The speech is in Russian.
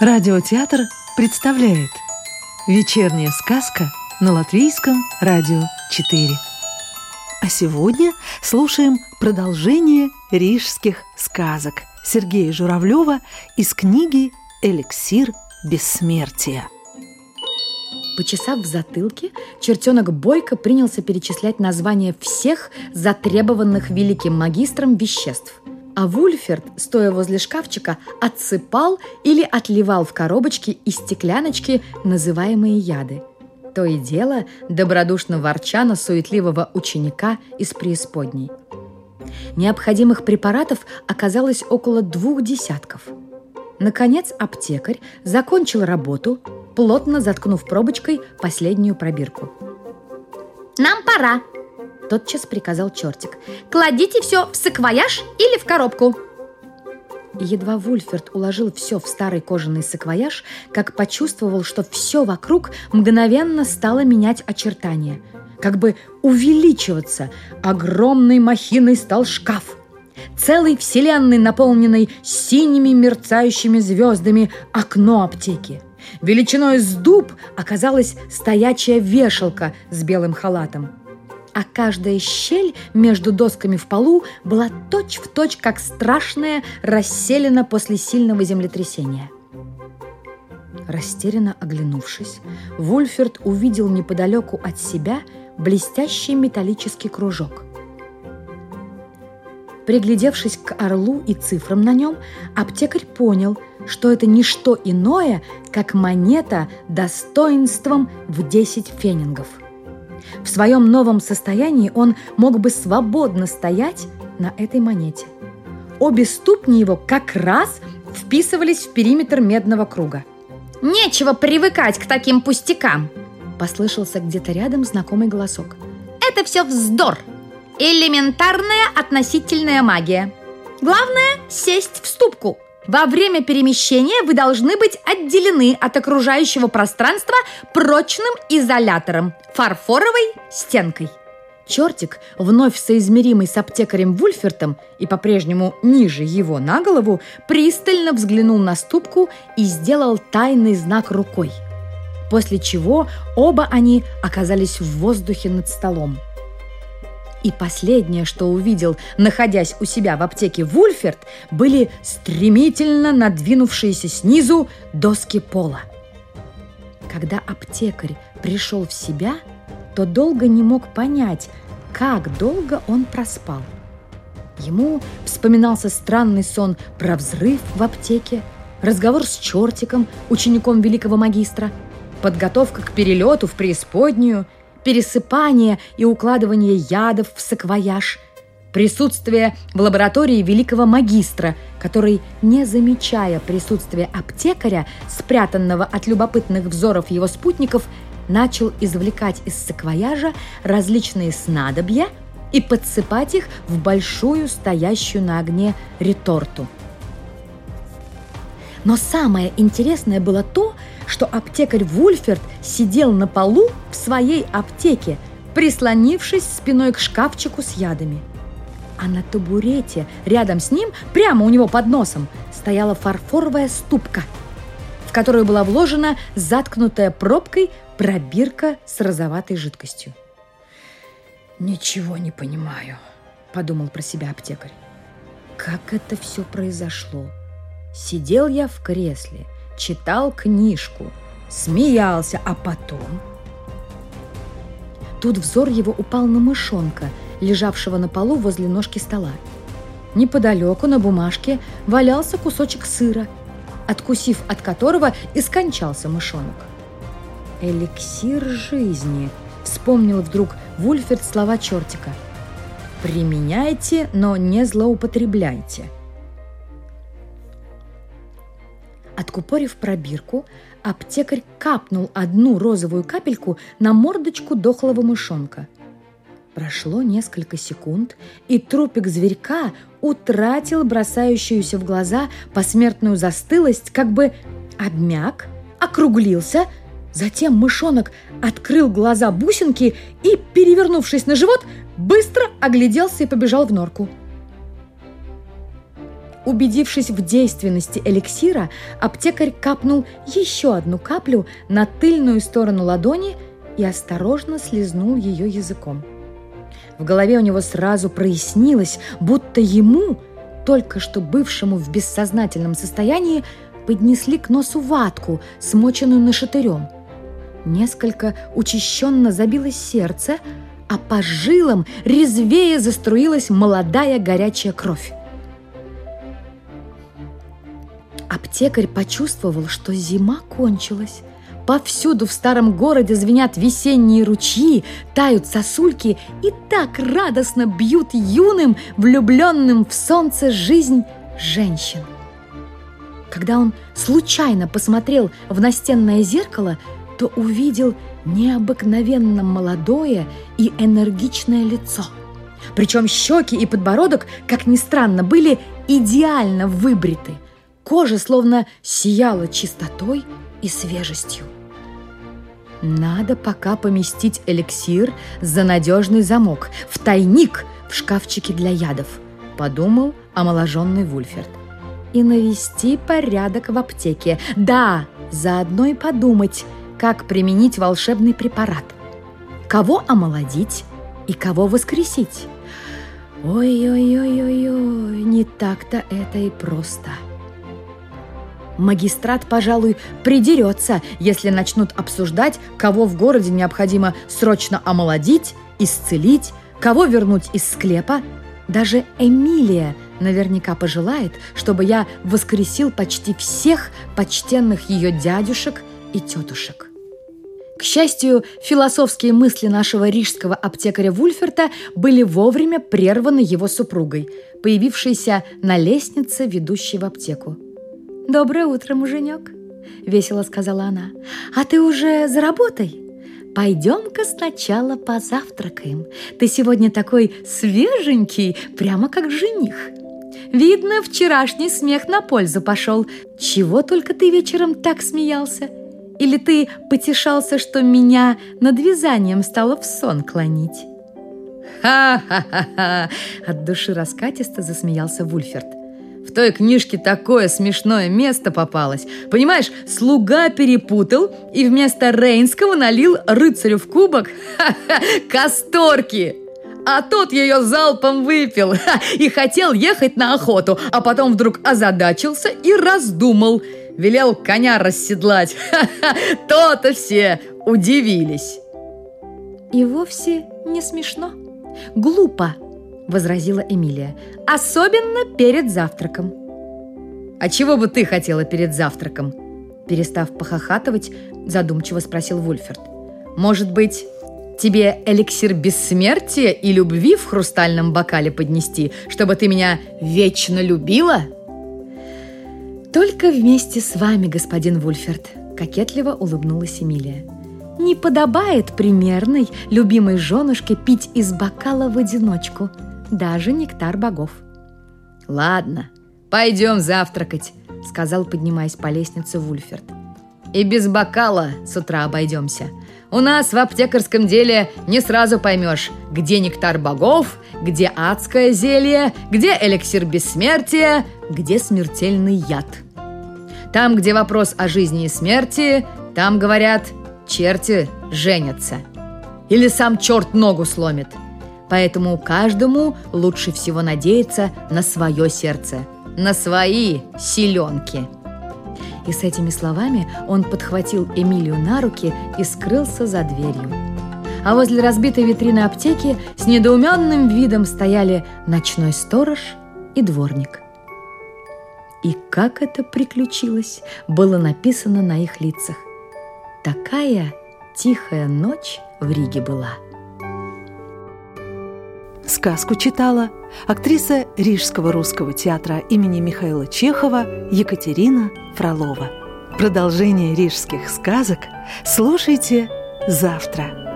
Радиотеатр представляет Вечерняя сказка на Латвийском радио 4 А сегодня слушаем продолжение рижских сказок Сергея Журавлева из книги «Эликсир бессмертия» Почесав в затылке, чертенок Бойко принялся перечислять названия всех затребованных великим магистром веществ. А Вульферт, стоя возле шкафчика, отсыпал или отливал в коробочки и стекляночки называемые яды. То и дело добродушно ворча на суетливого ученика из преисподней. Необходимых препаратов оказалось около двух десятков. Наконец аптекарь закончил работу – плотно заткнув пробочкой последнюю пробирку. «Нам пора!» – тотчас приказал чертик. «Кладите все в саквояж или в коробку!» Едва Вульферт уложил все в старый кожаный саквояж, как почувствовал, что все вокруг мгновенно стало менять очертания, как бы увеличиваться. Огромной махиной стал шкаф. Целой вселенной, наполненной синими мерцающими звездами, окно аптеки – Величиной с дуб оказалась стоячая вешалка с белым халатом. А каждая щель между досками в полу была точь-в-точь, точь, как страшная расселена после сильного землетрясения. Растерянно оглянувшись, Вульферт увидел неподалеку от себя блестящий металлический кружок. Приглядевшись к орлу и цифрам на нем, аптекарь понял – что это не что иное, как монета достоинством в 10 фенингов. В своем новом состоянии он мог бы свободно стоять на этой монете. Обе ступни его как раз вписывались в периметр медного круга. «Нечего привыкать к таким пустякам!» Послышался где-то рядом знакомый голосок. «Это все вздор! Элементарная относительная магия! Главное – сесть в ступку!» Во время перемещения вы должны быть отделены от окружающего пространства прочным изолятором – фарфоровой стенкой. Чертик, вновь соизмеримый с аптекарем Вульфертом и по-прежнему ниже его на голову, пристально взглянул на ступку и сделал тайный знак рукой. После чего оба они оказались в воздухе над столом – и последнее, что увидел, находясь у себя в аптеке Вульферт, были стремительно надвинувшиеся снизу доски пола. Когда аптекарь пришел в себя, то долго не мог понять, как долго он проспал. Ему вспоминался странный сон про взрыв в аптеке, разговор с чертиком, учеником великого магистра, подготовка к перелету в преисподнюю – пересыпание и укладывание ядов в саквояж, присутствие в лаборатории великого магистра, который, не замечая присутствия аптекаря, спрятанного от любопытных взоров его спутников, начал извлекать из саквояжа различные снадобья и подсыпать их в большую стоящую на огне реторту. Но самое интересное было то, что аптекарь Вульферт сидел на полу в своей аптеке, прислонившись спиной к шкафчику с ядами. А на табурете рядом с ним, прямо у него под носом, стояла фарфоровая ступка, в которую была вложена заткнутая пробкой пробирка с розоватой жидкостью. «Ничего не понимаю», — подумал про себя аптекарь. «Как это все произошло? Сидел я в кресле — читал книжку, смеялся, а потом... Тут взор его упал на мышонка, лежавшего на полу возле ножки стола. Неподалеку на бумажке валялся кусочек сыра, откусив от которого и скончался мышонок. «Эликсир жизни», — вспомнил вдруг Вульферт слова чертика. «Применяйте, но не злоупотребляйте», — Откупорив пробирку, аптекарь капнул одну розовую капельку на мордочку дохлого мышонка. Прошло несколько секунд, и трупик зверька утратил бросающуюся в глаза посмертную застылость, как бы обмяк, округлился, затем мышонок открыл глаза бусинки и, перевернувшись на живот, быстро огляделся и побежал в норку. Убедившись в действенности эликсира, аптекарь капнул еще одну каплю на тыльную сторону ладони и осторожно слезнул ее языком. В голове у него сразу прояснилось, будто ему, только что бывшему в бессознательном состоянии, поднесли к носу ватку, смоченную нашатырем. Несколько учащенно забилось сердце, а по жилам резвее заструилась молодая горячая кровь. Аптекарь почувствовал, что зима кончилась. Повсюду в старом городе звенят весенние ручьи, тают сосульки и так радостно бьют юным, влюбленным в солнце жизнь женщин. Когда он случайно посмотрел в настенное зеркало, то увидел необыкновенно молодое и энергичное лицо. Причем щеки и подбородок, как ни странно, были идеально выбриты. Кожа словно сияла чистотой и свежестью. Надо пока поместить эликсир за надежный замок в тайник в шкафчике для ядов, подумал омоложенный Вульферт. И навести порядок в аптеке. Да, заодно и подумать, как применить волшебный препарат. Кого омолодить и кого воскресить. Ой-ой-ой-ой-ой, не так-то это и просто. — Магистрат, пожалуй, придерется, если начнут обсуждать, кого в городе необходимо срочно омолодить, исцелить, кого вернуть из склепа. Даже Эмилия наверняка пожелает, чтобы я воскресил почти всех почтенных ее дядюшек и тетушек. К счастью, философские мысли нашего рижского аптекаря Вульферта были вовремя прерваны его супругой, появившейся на лестнице, ведущей в аптеку. «Доброе утро, муженек!» – весело сказала она. «А ты уже за работой?» «Пойдем-ка сначала позавтракаем. Ты сегодня такой свеженький, прямо как жених. Видно, вчерашний смех на пользу пошел. Чего только ты вечером так смеялся? Или ты потешался, что меня над вязанием стало в сон клонить?» «Ха-ха-ха-ха!» От души раскатисто засмеялся Вульферт. В той книжке такое смешное место попалось. Понимаешь, слуга перепутал и вместо Рейнского налил рыцарю в кубок ха-ха, касторки. А тот ее залпом выпил ха, и хотел ехать на охоту, а потом вдруг озадачился и раздумал. Велел коня расседлать. То-то все удивились. И вовсе не смешно. Глупо возразила Эмилия. «Особенно перед завтраком». «А чего бы ты хотела перед завтраком?» Перестав похохатывать, задумчиво спросил Вульферт. «Может быть, тебе эликсир бессмертия и любви в хрустальном бокале поднести, чтобы ты меня вечно любила?» «Только вместе с вами, господин Вульферт», – кокетливо улыбнулась Эмилия. «Не подобает примерной, любимой женушке пить из бокала в одиночку даже нектар богов. «Ладно, пойдем завтракать», — сказал, поднимаясь по лестнице Вульферт. «И без бокала с утра обойдемся. У нас в аптекарском деле не сразу поймешь, где нектар богов, где адское зелье, где эликсир бессмертия, где смертельный яд. Там, где вопрос о жизни и смерти, там, говорят, черти женятся. Или сам черт ногу сломит – Поэтому каждому лучше всего надеяться на свое сердце, на свои силенки. И с этими словами он подхватил Эмилию на руки и скрылся за дверью. А возле разбитой витрины аптеки с недоуменным видом стояли ночной сторож и дворник. И как это приключилось, было написано на их лицах. Такая тихая ночь в Риге была – Сказку читала актриса Рижского русского театра имени Михаила Чехова Екатерина Фролова. Продолжение рижских сказок слушайте завтра.